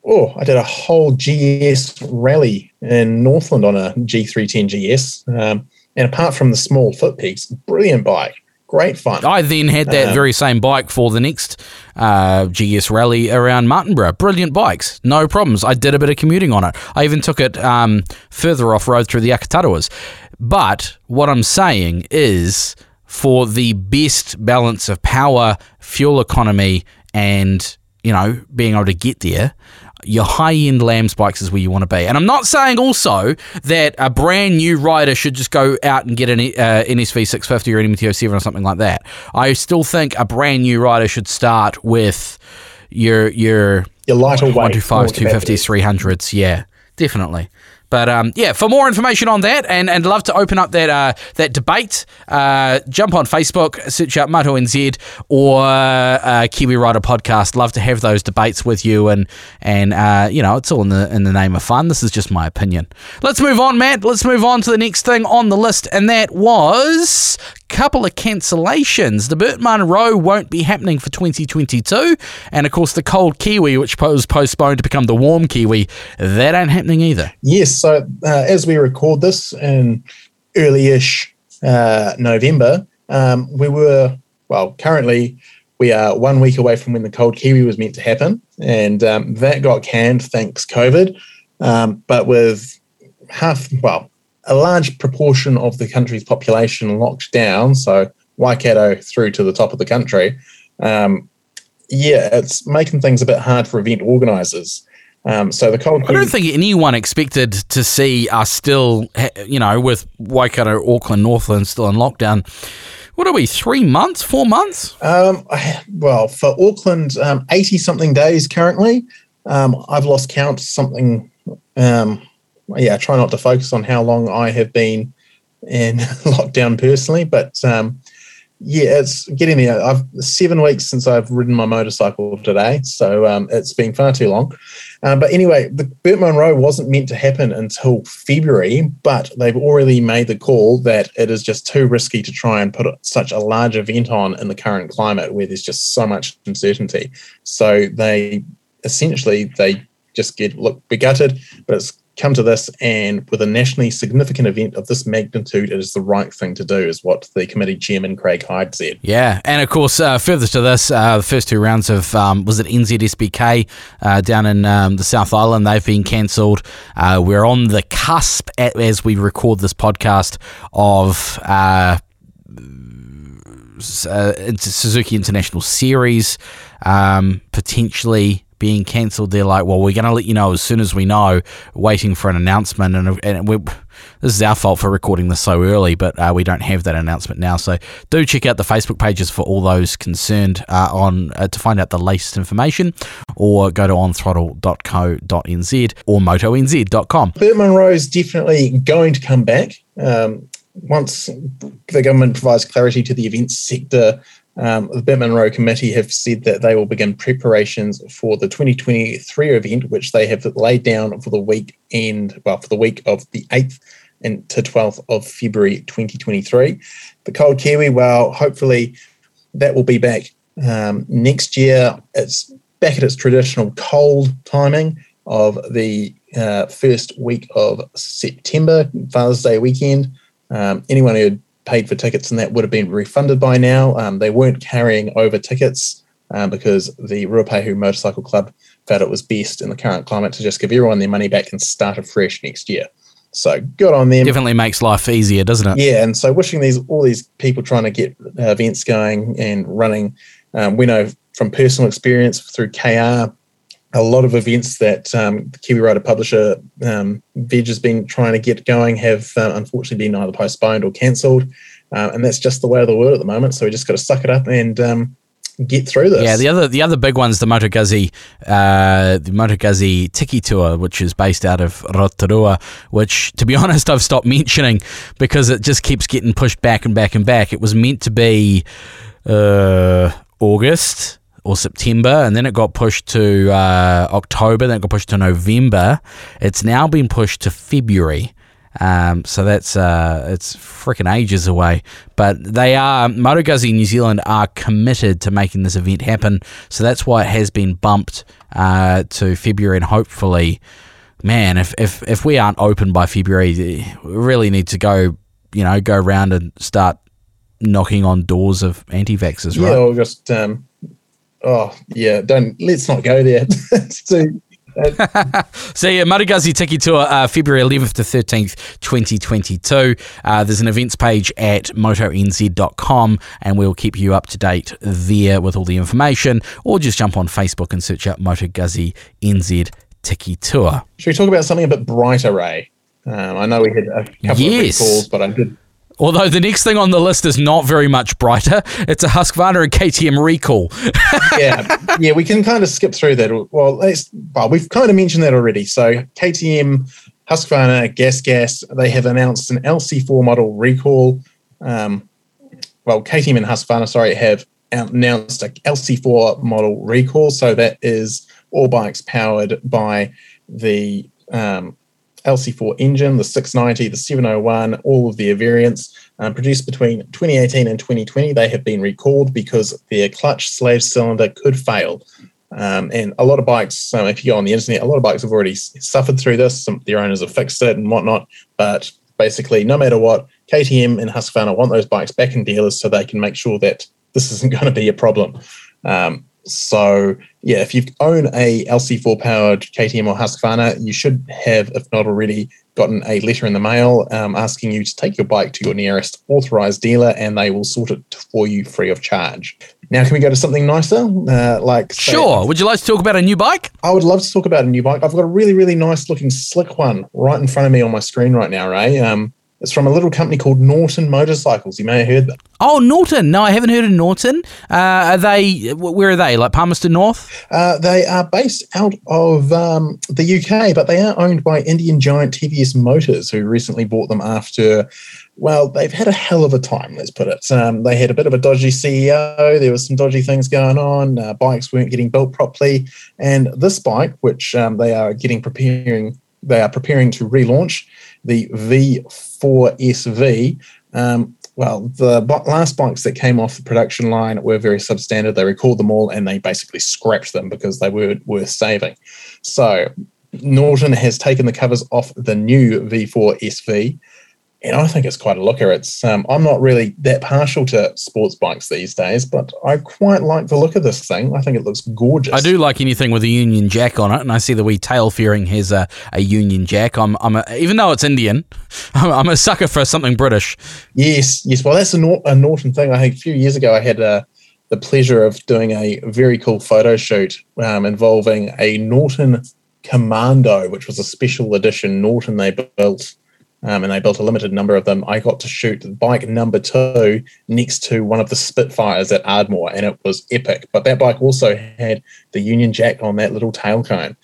S2: oh, I did a whole GS rally in Northland on a G310 GS. Um, and apart from the small foot peaks, brilliant bike, great fun.
S1: I then had that
S2: Um,
S1: very same bike for the next uh, GS rally around Martinborough. Brilliant bikes, no problems. I did a bit of commuting on it. I even took it um, further off road through the Akatarawas. But what I'm saying is for the best balance of power, fuel economy, and you know being able to get there. Your high end LAMS bikes is where you want to be. And I'm not saying also that a brand new rider should just go out and get an uh, NSV 650 or an MT07 or something like that. I still think a brand new rider should start with your your
S2: Your lighter weight.
S1: 125s, 250s, 300s. Yeah, definitely. But um, yeah, for more information on that, and, and love to open up that uh, that debate, uh, jump on Facebook, search out Moto NZ or uh, Kiwi Rider Podcast. Love to have those debates with you, and and uh, you know it's all in the in the name of fun. This is just my opinion. Let's move on, Matt. Let's move on to the next thing on the list, and that was couple of cancellations. The Burt Munro won't be happening for 2022, and of course the cold Kiwi, which was postponed to become the warm Kiwi, that ain't happening either.
S2: Yes. So uh, as we record this in early-ish uh, November, um, we were well. Currently, we are one week away from when the cold kiwi was meant to happen, and um, that got canned thanks COVID. Um, but with half, well, a large proportion of the country's population locked down, so Waikato through to the top of the country. Um, yeah, it's making things a bit hard for event organisers. Um, so the cold
S1: I don't think anyone expected to see us still, you know, with Waikato, Auckland, Northland still in lockdown. What are we? Three months? Four months?
S2: Um, well, for Auckland, um, 80 something days currently. Um, I've lost count something. Um, yeah, I try not to focus on how long I have been in lockdown personally, but um, yeah, it's getting there. I've seven weeks since I've ridden my motorcycle today, so um, it's been far too long. Um, but anyway, the Burt Munro wasn't meant to happen until February, but they've already made the call that it is just too risky to try and put such a large event on in the current climate where there's just so much uncertainty. So they essentially they just get look be gutted, but it's come to this, and with a nationally significant event of this magnitude, it is the right thing to do, is what the committee chairman Craig Hyde said.
S1: Yeah, and of course, uh, further to this, uh, the first two rounds of um, was it NZSBK uh, down in um, the South Island? They've been cancelled. Uh, we're on the cusp at, as we record this podcast of. Uh, uh, Suzuki International Series um, potentially being cancelled. They're like, well, we're going to let you know as soon as we know. Waiting for an announcement, and, and we this is our fault for recording this so early, but uh, we don't have that announcement now. So do check out the Facebook pages for all those concerned uh, on uh, to find out the latest information, or go to onthrottle.co.nz or motonz.com.
S2: Burt Munro is definitely going to come back um, once the government provides clarity to the events sector. Um, the Burt Munro Committee have said that they will begin preparations for the 2023 event, which they have laid down for the week end, well, for the week of the 8th and to 12th of February 2023. The Cold Kiwi, well, hopefully that will be back um, next year. It's back at its traditional cold timing of the uh, first week of September, Father's Day weekend. Um, anyone who paid for tickets and that would have been refunded by now. Um, they weren't carrying over tickets um, because the Ruapehu Motorcycle Club felt it was best in the current climate to just give everyone their money back and start afresh next year. So good on them.
S1: Definitely makes life easier, doesn't it?
S2: Yeah, and so wishing these all these people trying to get uh, events going and running. Um, we know from personal experience through KR, a lot of events that um, the Kiwi Rider publisher um, Veg has been trying to get going have uh, unfortunately been either postponed or cancelled, uh, and that's just the way of the world at the moment. So we just got to suck it up and um, get through this.
S1: Yeah, the other the other big one's the Moto Guzzi, uh, the Moto Guzzi Tiki Tour, which is based out of Rotorua. Which, to be honest, I've stopped mentioning because it just keeps getting pushed back and back and back. It was meant to be uh, August or September, and then it got pushed to uh, October. Then it got pushed to November. It's now been pushed to February. Um, so that's uh, it's freaking ages away. But they are Moto Guzzi New Zealand are committed to making this event happen. So that's why it has been bumped uh, to February, and hopefully, man, if if if we aren't open by February, we really need to go, you know, go around and start knocking on doors of anti-vaxxers, right?
S2: Yeah, or just um, oh yeah, don't let's not go there. it's too
S1: so yeah, Moto Guzzi Tiki Tour, uh, February 11th to 13th, 2022. Uh, there's an events page at motonz.com and we'll keep you up to date there with all the information or just jump on Facebook and search out Moto Guzzi NZ Tiki Tour.
S2: Should we talk about something a bit brighter, Ray? Um, I know we had a couple yes. of recalls, but I did
S1: Although the next thing on the list is not very much brighter, it's a Husqvarna and KTM recall.
S2: yeah, yeah, we can kind of skip through that. Well, well, we've kind of mentioned that already. So KTM, Husqvarna, Gas Gas, they have announced an LC4 model recall. Um, well, KTM and Husqvarna, sorry, have announced a LC4 model recall. So that is all bikes powered by the um, LC4 engine, the 690, the 701, all of their variants um, produced between 2018 and 2020. They have been recalled because their clutch slave cylinder could fail. Um, and a lot of bikes, um, if you go on the internet, a lot of bikes have already suffered through this. Some their owners have fixed it and whatnot. But basically, no matter what, KTM and Husqvarna want those bikes back in dealers so they can make sure that this isn't going to be a problem. Um, so yeah, if you own a LC4 powered KTM or Husqvarna, you should have, if not already, gotten a letter in the mail um, asking you to take your bike to your nearest authorized dealer, and they will sort it for you free of charge. Now, can we go to something nicer? Uh, like
S1: say, sure. Would you like to talk about a new bike?
S2: I would love to talk about a new bike. I've got a really, really nice looking slick one right in front of me on my screen right now, Ray. Um, it's from a little company called Norton Motorcycles. You may have heard them.
S1: Oh, Norton. No, I haven't heard of Norton. Uh, are they, where are they? Like Palmerston North?
S2: Uh, they are based out of um, the UK, but they are owned by Indian giant TVS Motors, who recently bought them after, well, they've had a hell of a time, let's put it. Um, they had a bit of a dodgy CEO. There was some dodgy things going on. Uh, bikes weren't getting built properly. And this bike, which um, they are getting preparing, they are preparing to relaunch, the V4SV. Um, well, the last bikes that came off the production line were very substandard. They recalled them all and they basically scrapped them because they weren't worth saving. So Norton has taken the covers off the new V4 SV and I think it's quite a looker. It's um, I'm not really that partial to sports bikes these days, but I quite like the look of this thing. I think it looks gorgeous.
S1: I do like anything with a Union Jack on it, and I see the wee tail fairing has a, a Union Jack. I'm, I'm a, even though it's Indian, I'm, I'm, a sucker for something British.
S2: Yes, yes. Well, that's a, Nor- a Norton thing. I think a few years ago I had uh, the pleasure of doing a very cool photo shoot um, involving a Norton Commando, which was a special edition Norton they built um, and they built a limited number of them. I got to shoot bike number two next to one of the Spitfires at Ardmore, and it was epic. But that bike also had the Union Jack on that little tail cone.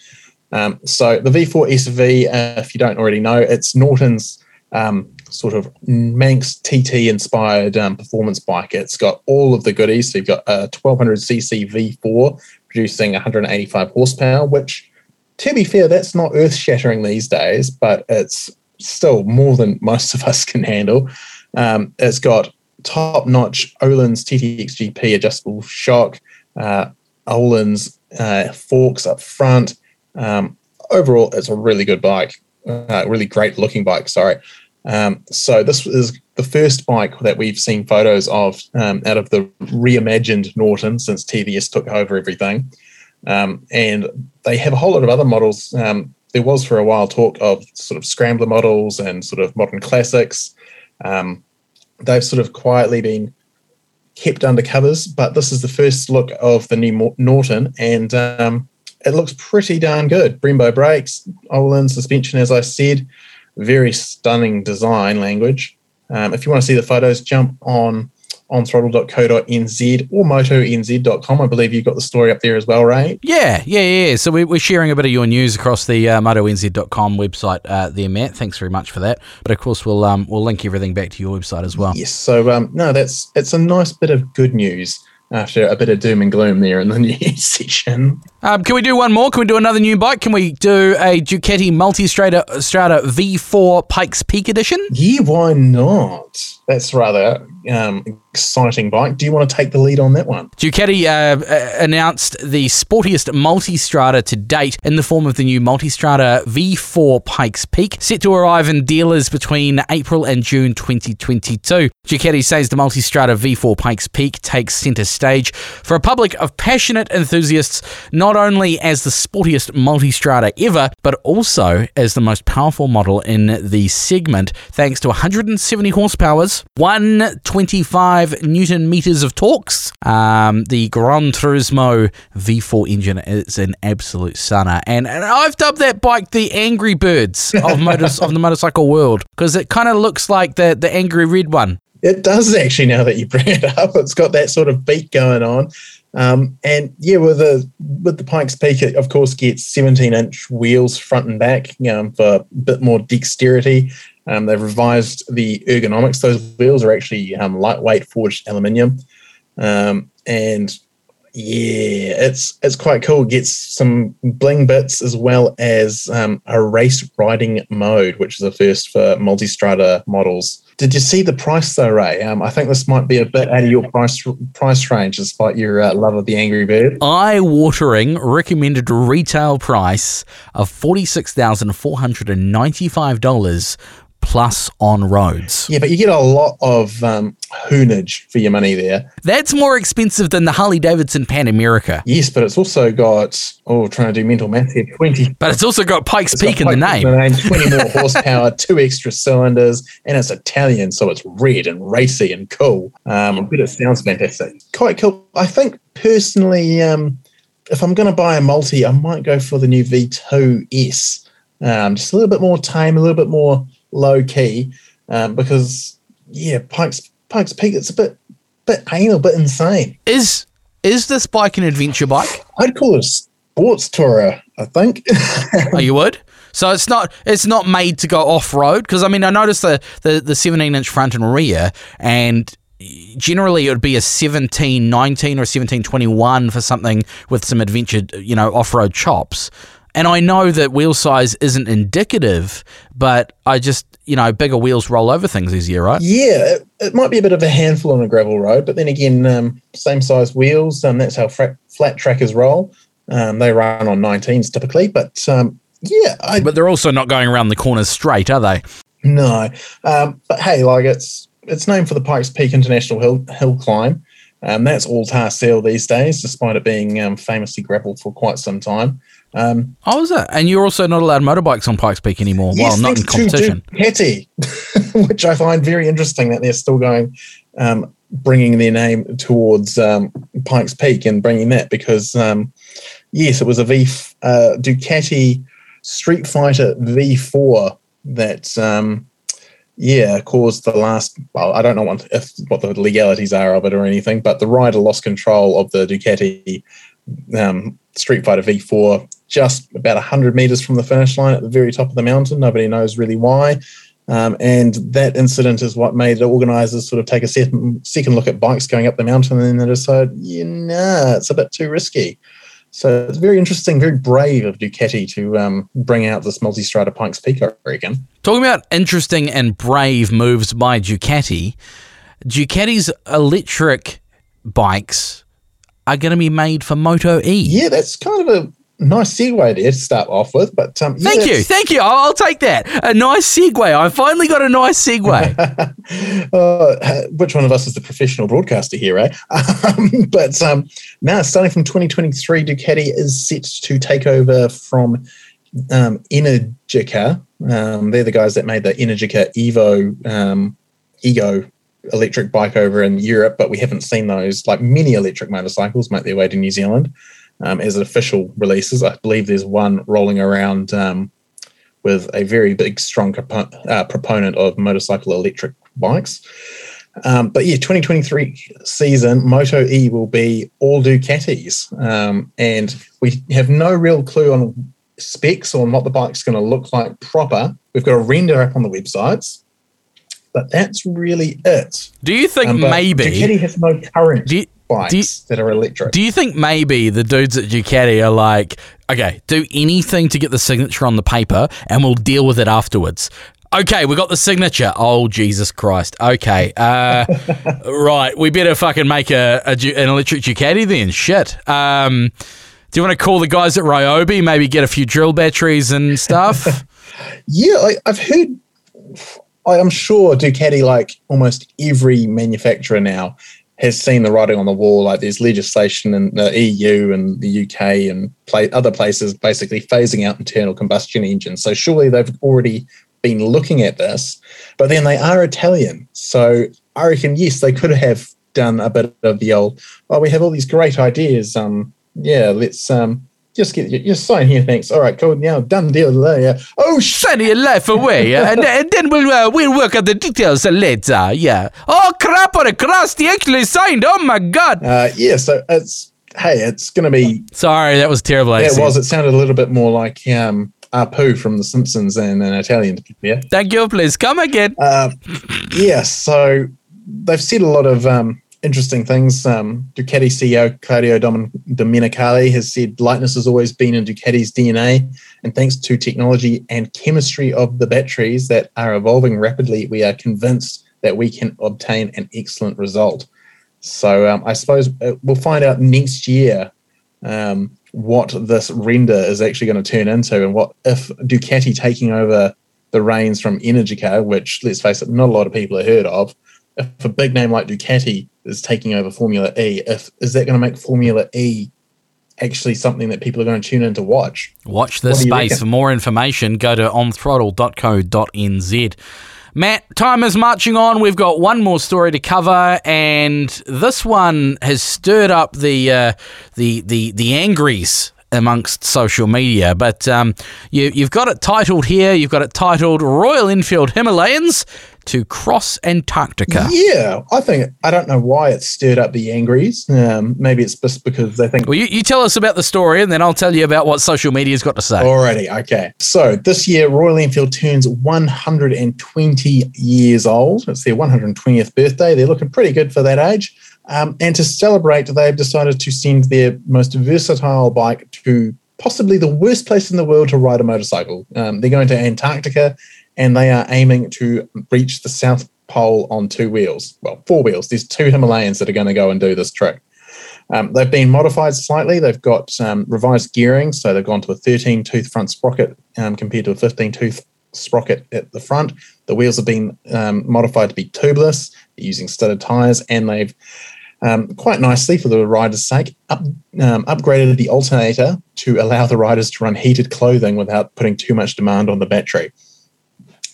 S2: Um, so the V4 SV, uh, if you don't already know, it's Norton's um, sort of Manx TT inspired um, performance bike. It's got all of the goodies. So you've got a 1200cc V4 producing 185 horsepower, which, to be fair, that's not earth shattering these days, but it's still more than most of us can handle. Um, it's got top notch Öhlins TTXGP adjustable shock, uh, Öhlins uh, forks up front. Um, overall, it's a really good bike, uh, really great looking bike. Sorry. Um, so this is the first bike that we've seen photos of um, out of the reimagined Norton since TVS took over everything. Um, and they have a whole lot of other models um, there was for a while talk of sort of scrambler models and sort of modern classics. Um, they've sort of quietly been kept under covers, but this is the first look of the new Norton, and um, it looks pretty darn good. Brembo brakes, Öhlins suspension, as I said, very stunning design language. Um, if you want to see the photos, jump on onthrottle.co.nz or motonz.com. I believe you've got the story up there as well, right?
S1: Yeah, yeah, yeah. So we, are sharing a bit of your news across the uh, motonz.com website uh, there, Matt. Thanks very much for that. But of course, we'll um, we'll link everything back to your website as well.
S2: Yes. So um, no, that's it's a nice bit of good news after a bit of doom and gloom there in the news section.
S1: Um, can we do one more? Can we do another new bike? Can we do a Ducati Multistrada Strada V4 Pikes Peak Edition?
S2: Yeah, why not? That's rather um, exciting bike. Do you want to take the lead on that one?
S1: Ducati uh, uh, announced the sportiest Multistrada to date in the form of the new Multistrada V4 Pikes Peak, set to arrive in dealers between April and June 2022. Ducati says the Multistrada V4 Pikes Peak takes centre stage for a public of passionate enthusiasts, not only as the sportiest Multistrada ever, but also as the most powerful model in the segment, thanks to 170 horsepowers, 125 newton meters of torques. Um, the Gran Turismo V4 engine is an absolute sunner, and, and I've dubbed that bike the Angry Birds of, motors, of the motorcycle world because it kind of looks like the the angry red one.
S2: It does actually. Now that you bring it up, it's got that sort of beat going on. Um, and yeah, with the with the Pikes Peak, it of course gets 17 inch wheels front and back um, for a bit more dexterity. Um, they've revised the ergonomics. Those wheels are actually um, lightweight forged aluminium, um, and yeah, it's it's quite cool. Gets some bling bits as well as um, a race riding mode, which is a first for Multistrada models. Did you see the price though, Ray? Um, I think this might be a bit out of your price price range, despite your uh, love of the Angry Bird.
S1: Eye-watering recommended retail price of forty six thousand four hundred and ninety five dollars plus on roads.
S2: Yeah, but you get a lot of um, hoonage for your money there.
S1: That's more expensive than the Harley Davidson Pan America.
S2: Yes, but it's also got oh, trying to do mental math here, twenty.
S1: But it's also got Pikes Peak got in the name.
S2: Twenty more horsepower, two extra cylinders, and it's Italian, so it's red and racy and cool. Um, I bet it sounds fantastic. Quite cool. I think personally, um, if I'm going to buy a multi, I might go for the new V2S. Um, just a little bit more tame, a little bit more low key um, because yeah, Pikes Pikes Peak it's a bit bit anal, bit insane.
S1: Is is this bike an adventure bike?
S2: I'd call it a sports tourer. I think.
S1: oh, you would. So it's not it's not made to go off road because I mean I noticed the, the the 17 inch front and rear and generally it would be a 1719 or 1721 for something with some adventure you know off-road chops and I know that wheel size isn't indicative, but I just, you know, bigger wheels roll over things easier, right?
S2: Yeah, it, it might be a bit of a handful on a gravel road, but then again, um, same size wheels, and um, that's how flat, flat trackers roll. Um, they run on 19s typically, but um, yeah. I,
S1: but they're also not going around the corners straight, are they?
S2: No. Um, but hey, like it's it's named for the Pikes Peak International Hill, hill Climb. Um, that's all tar seal these days, despite it being um, famously gravel for quite some time.
S1: Um, oh, is it? And you're also not allowed motorbikes on Pikes Peak anymore. Yes, well, not in competition.
S2: Petty, which I find very interesting that they're still going, um, bringing their name towards um, Pikes Peak and bringing that because, um, yes, it was a V uh, Ducati Streetfighter V4 that, um, yeah, caused the last. Well, I don't know what, if, what the legalities are of it or anything, but the rider lost control of the Ducati um, Streetfighter V4 just about 100 meters from the finish line at the very top of the mountain. Nobody knows really why. Um, and that incident is what made the organizers sort of take a second, second look at bikes going up the mountain and then they decide, yeah, nah, it's a bit too risky. So it's very interesting, very brave of Ducati to um, bring out this Multistrada Pikes Peak, I reckon.
S1: Talking about interesting and brave moves by Ducati, Ducati's electric bikes are going to be made for Moto E.
S2: Yeah, that's kind of a nice segue there to start off with. But um,
S1: yeah, thank you, thank you. I'll, take that. A nice segue. I finally got a nice
S2: segue. uh, which one of us is the professional broadcaster here, eh? Um, but um, now, starting from 2023, Ducati is set to take over from um, Energica. Um, they're the guys that made the Energica Evo um, Ego electric bike over in Europe, but we haven't seen those like many electric motorcycles make their way to New Zealand um, as official releases. I believe there's one rolling around um, with a very big, strong uh, proponent of motorcycle electric bikes. Um, but yeah, 2023 season, Moto E will be all Ducatis. Um, and we have no real clue on specs or on what the bike's going to look like proper. We've got a render up on the websites but that's really it.
S1: Do you think um, maybe
S2: Ducati has no current?
S1: Do you,
S2: bikes
S1: you,
S2: that are electric.
S1: Do you think maybe the dudes at Ducati are like, okay, do anything to get the signature on the paper and we'll deal with it afterwards? Okay, we got the signature. Oh Jesus Christ! Okay, uh, right, we better fucking make a, a, an electric Ducati then. Shit. Um, do you want to call the guys at Ryobi? Maybe get a few drill batteries and stuff.
S2: yeah, I, I've heard. I'm sure Ducati, like almost every manufacturer now, has seen the writing on the wall. Like there's legislation in the EU and the UK and play, other places basically phasing out internal combustion engines. So surely they've already been looking at this, but then they are Italian. So I reckon, yes, they could have done a bit of the old, Well, we have all these great ideas. Um, yeah, let's um, just get your sign here, thanks. All right, cool. Now, done deal there. Oh,
S1: sign your life away, and, and then we'll uh, we'll work out the details later. Yeah. Oh crap! On a cross, he actually signed. Oh my god.
S2: Uh, yeah. So it's hey, it's going to be.
S1: Sorry, that was terrible.
S2: Yeah, it was. It sounded a little bit more like um Apu from The Simpsons in an Italian. Yeah.
S1: Thank you. Please come again.
S2: Uh, yeah. So they've said a lot of um, interesting things. Um, Ducati CEO Claudio Domenicali has said lightness has always been in Ducati's DNA, and thanks to technology and chemistry of the batteries that are evolving rapidly, we are convinced that we can obtain an excellent result. So um, I suppose uh, we'll find out next year um, what this render is actually going to turn into, and what if Ducati taking over the reins from Energica, which let's face it, not a lot of people have heard of. If a big name like Ducati is taking over Formula E, if is that going to make Formula E actually something that people are going to tune in to watch?
S1: Watch this space. For more information, go to onthrottle.co.nz. Matt, time is marching on. We've got one more story to cover, and this one has stirred up the uh, the the the angries amongst social media. But um, you, you've got it titled here. You've got it titled Royal Enfield Himalayans to cross Antarctica.
S2: Yeah, I think I don't know why it stirred up the angries. Um, maybe it's just because they think.
S1: Well, you, you tell us about the story, and then I'll tell you about what social media's got to say.
S2: Alrighty, okay. So this year, Royal Enfield turns 120 years old. It's their 120th birthday. They're looking pretty good for that age. Um, and to celebrate, they've decided to send their most versatile bike to possibly the worst place in the world to ride a motorcycle. Um, they're going to Antarctica and they are aiming to reach the South Pole on two wheels. Well, four wheels. There's two Himalayans that are going to go and do this trick. Um, they've been modified slightly. They've got um, revised gearing, so they've gone to a 13 tooth front sprocket um, compared to a 15 tooth sprocket at the front. The wheels have been um, modified to be tubeless, using studded tires, and they've um, quite nicely for the rider's sake, up, um, upgraded the alternator to allow the riders to run heated clothing without putting too much demand on the battery.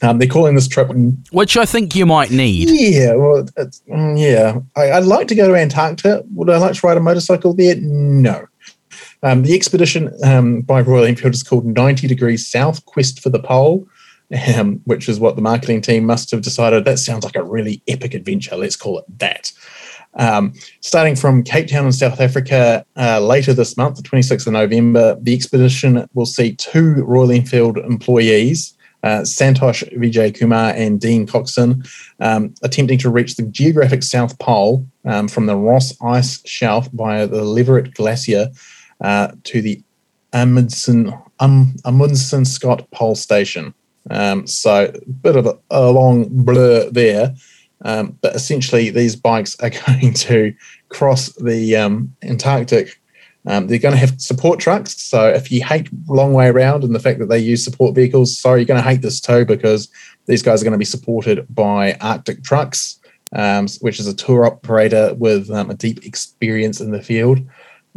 S2: Um, they're calling this trip,
S1: which I think you might need.
S2: Yeah, well, mm, yeah. I, would like to go to Antarctica. Would I like to ride a motorcycle there? No. Um, the expedition um, by Royal Enfield is called 90 Degrees South Quest for the Pole, um, which is what the marketing team must have decided. That sounds like a really epic adventure. Let's call it that. Um, starting from Cape Town in South Africa uh, later this month, the 26th of November, the expedition will see two Royal Enfield employees uh, Santosh Vijay Kumar and Dean Coxon, um, attempting to reach the geographic South Pole um, from the Ross Ice Shelf via the Leverett Glacier uh, to the Amundsen, um, Amundsen Scott Pole Station. Um, so, a bit of a, a long blur there. Um, but essentially, these bikes are going to cross the um, Antarctic um, they're going to have support trucks. So if you hate long way around and the fact that they use support vehicles, sorry, you're going to hate this too because these guys are going to be supported by Arctic Trucks, um, which is a tour operator with um, a deep experience in the field.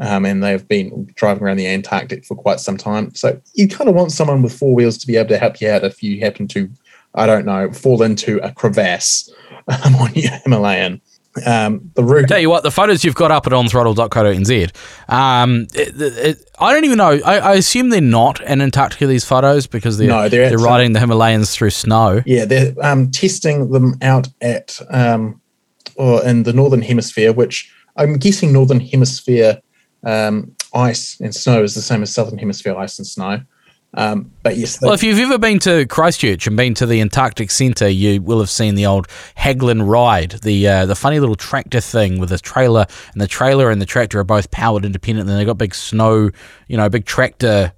S2: Um, and they've been driving around the Antarctic for quite some time. So you kind of want someone with four wheels to be able to help you out if you happen to, I don't know, fall into a crevasse um, on your Himalayan um, the route.
S1: Tell you what, the photos you've got up at onthrottle.co.nz, um, it, it, I don't even know. I, I, assume they're not in Antarctica, these photos, because they're, no, they're, they're riding the Himalayas through snow.
S2: Yeah, they're um, testing them out at um, or in the Northern Hemisphere, which I'm guessing Northern Hemisphere um, ice and snow is the same as Southern Hemisphere ice and snow. Um, but yes,
S1: well, if you've ever been to Christchurch and been to the Antarctic Centre, you will have seen the old Hagglund ride, the uh, the funny little tractor thing with a trailer, and the trailer and the tractor are both powered independently. They've got big snow, you know, big tractor.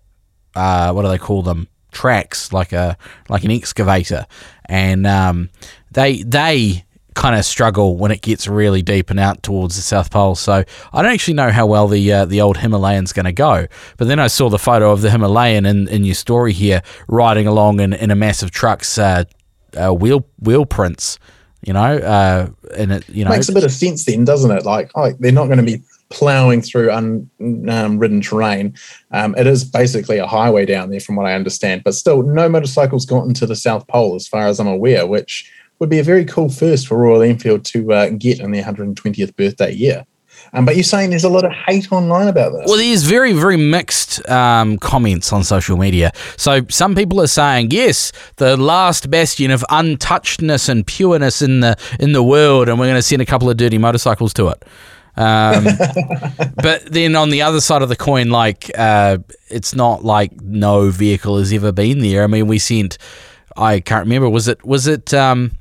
S1: Uh, what do they call them? Tracks, like a like an excavator, and um, they they kind of struggle when it gets really deep and out towards the South Pole. So I don't actually know how well the uh, the old Himalayan's going to go. But then I saw the photo of the Himalayan in, in your story here, riding along in, in a massive truck's uh, uh, wheel wheel prints. You know, uh, and it you know
S2: makes a bit of sense then, doesn't it? Like, oh, they're not going to be plowing through unridden um, terrain. Um, it is basically a highway down there, from what I understand. But still, no motorcycles got into the South Pole, as far as I'm aware, which would be a very cool first for Royal Enfield to uh, get in their 120th birthday year. Um, but you're saying there's a lot of hate online about this.
S1: Well, there's very, very mixed um, comments on social media. So some people are saying, yes, the last bastion of untouchedness and pureness in the in the world, and we're going to send a couple of dirty motorcycles to it. Um, but then on the other side of the coin, like uh, it's not like no vehicle has ever been there. I mean, we sent. I can't remember. Was it was it um,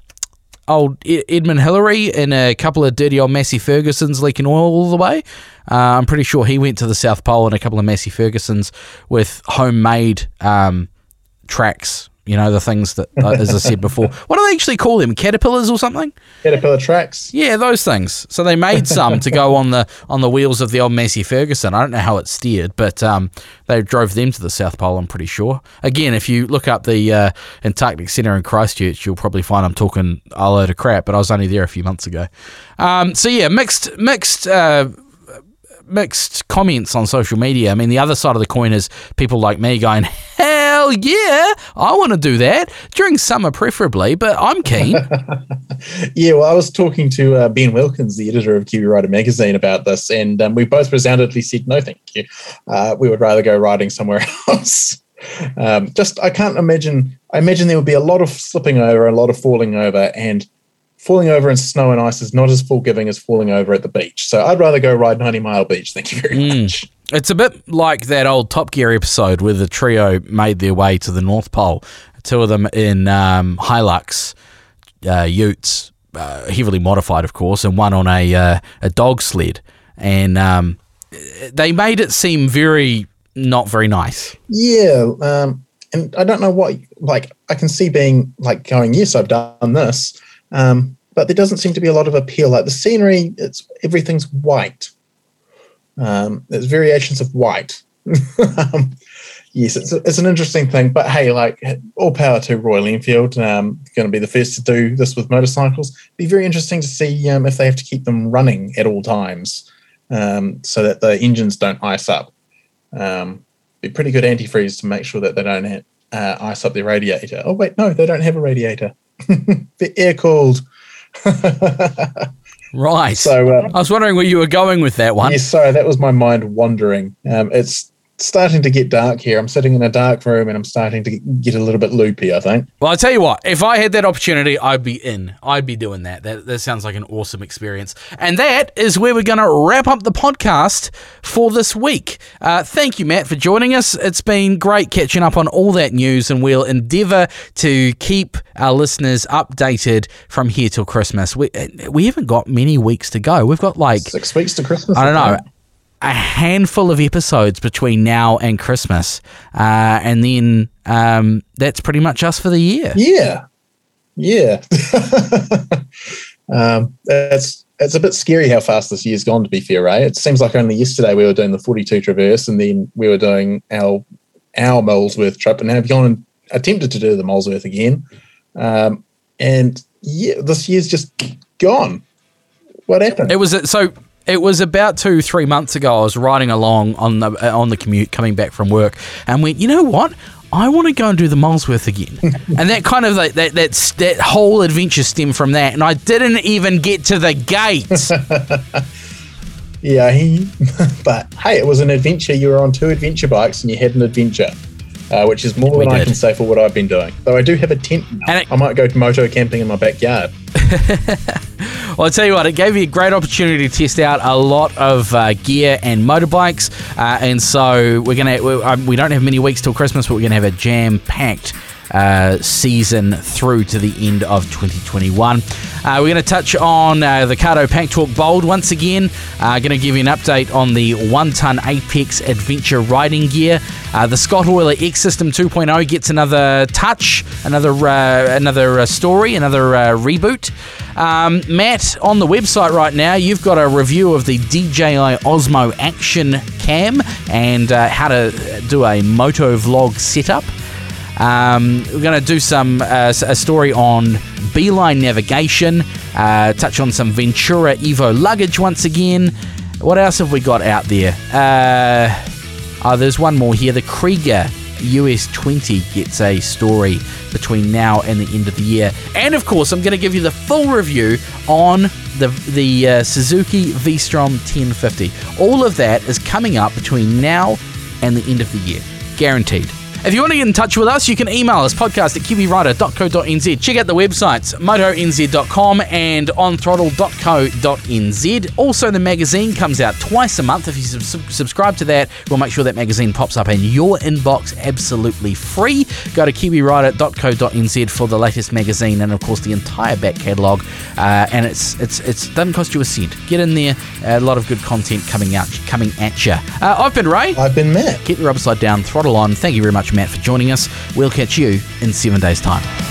S1: old Edmund Hillary and a couple of dirty old Massey Fergusons leaking oil all the way. Uh, I'm pretty sure he went to the South Pole in a couple of Massey Fergusons with homemade um, tracks you know, the things that, uh, as I said before, what do they actually call them? Caterpillars or something?
S2: Caterpillar tracks.
S1: Yeah, those things. So they made some to go on the on the wheels of the old Massey Ferguson. I don't know how it steered, but um, they drove them to the South Pole. I'm pretty sure. Again, if you look up the uh, Antarctic Centre in Christchurch, you'll probably find I'm talking a load of crap. But I was only there a few months ago. Um, so yeah, mixed mixed. Uh, mixed comments on social media. I mean, the other side of the coin is people like me going, hell yeah, I want to do that during summer, preferably, but I'm keen.
S2: yeah, well, I was talking to uh, Ben Wilkins, the editor of Kiwi Rider magazine, about this, and um, we both resoundingly said, no, thank you. Uh, we would rather go riding somewhere else. Um, just, I can't imagine. I imagine there would be a lot of slipping over, a lot of falling over, and falling over in snow and ice is not as forgiving as falling over at the beach. So I'd rather go ride 90 Mile Beach. Thank you very mm. much.
S1: It's a bit like that old Top Gear episode where the trio made their way to the North Pole. Two of them in um, Hilux uh, utes, uh, heavily modified, of course, and one on a uh, a dog sled. And um, they made it seem very not very nice.
S2: Yeah, um, and I don't know what like I can see being like going. Yes, I've done this um, but there doesn't seem to be a lot of appeal. Like the scenery, it's everything's white. Um, there's variations of white. um, yes, it's, it's an interesting thing. But hey, like all power to Royal Enfield. Um, going to be the first to do this with motorcycles. Be very interesting to see um, if they have to keep them running at all times, um, so that the engines don't ice up. Um, be pretty good antifreeze to make sure that they don't uh, ice up their radiator. Oh wait, no, they don't have a radiator. the air cooled.
S1: right. So uh, I was wondering where you were going with that one.
S2: Yes, sorry, that was my mind wandering. Um, it's starting to get dark here. I'm sitting in a dark room and I'm starting to get a little bit loopy, I think.
S1: Well, I'll tell you what, if I had that opportunity, I'd be in. I'd be doing that. That, that sounds like an awesome experience. And that is where we're going to wrap up the podcast for this week. Uh, thank you, Matt, for joining us. It's been great catching up on all that news, and we'll endeavour to keep our listeners updated from here till Christmas. We, we haven't got many weeks to go. We've got like
S2: six weeks to Christmas.
S1: I don't know a handful of episodes between now and Christmas, uh, and then um, that's pretty much us for the year.
S2: Yeah, yeah. um, it's it's a bit scary how fast this year's gone. To be fair, right? It seems like only yesterday we were doing the forty-two Traverse, and then we were doing our our Molesworth trip, and now we've gone and attempted to do the Molesworth again. Um, and yeah, this year's just gone. What happened?
S1: It was so it was about two, three months ago. I was riding along on the uh, on the commute coming back from work, and went, you know what? I want to go and do the Molesworth again, and that kind of like that that that whole adventure stemmed from that. And I didn't even get to the gates.
S2: yeah, he, but hey, it was an adventure. You were on two adventure bikes, and you had an adventure. Uh, which is more we than did. I can say for what I've been doing. Though I do have a tent. And it, I might go moto camping in my backyard.
S1: Well, I'll tell you what, it gave me a great opportunity to test out a lot of uh, gear and motorbikes. Uh, and so we're going to, we, um, we don't have many weeks till Christmas, but we're going to have a jam packed uh, season through to the end of 2021. Uh, we're going to touch on uh, the Cardo Packtalk Bold once again. Uh, going to give you an update on the one ton Apex Adventure riding gear. Uh, the Scottoiler X System 2.0 gets another touch, another uh, another story, another reboot. Um, Matt, on the website right now, you've got a review of the DJI Osmo Action Cam and how to do a moto vlog setup. Um, we're going to do some uh, a story on Beeline navigation, uh, touch on some Ventura Evo luggage once again. What else have we got out there? Uh, oh, there's one more here. The Kriega US 20 gets a story between now and the end of the year. And of course, I'm going to give you the full review on the the uh, Suzuki V-Strom 1050. All of that is coming up between now and the end of the year, guaranteed. If you want to get in touch with us, you can email us podcast at kiwirider.co.nz. Check out the websites motonz.com and onthrottle.co.nz. Also, the magazine comes out twice a month. If you sub- subscribe to that, we'll make sure that magazine pops up in your inbox absolutely free. Go to kiwirider.co.nz for the latest magazine and, of course, the entire back catalogue. Uh, and it's it's it's doesn't cost you a cent. Get in there. A lot of good content coming out coming at you. Uh, I've been Ray.
S2: I've been Matt.
S1: Keep the rubber side down, throttle on. Thank you very much, Matt, for joining us. We'll catch you in seven days' time.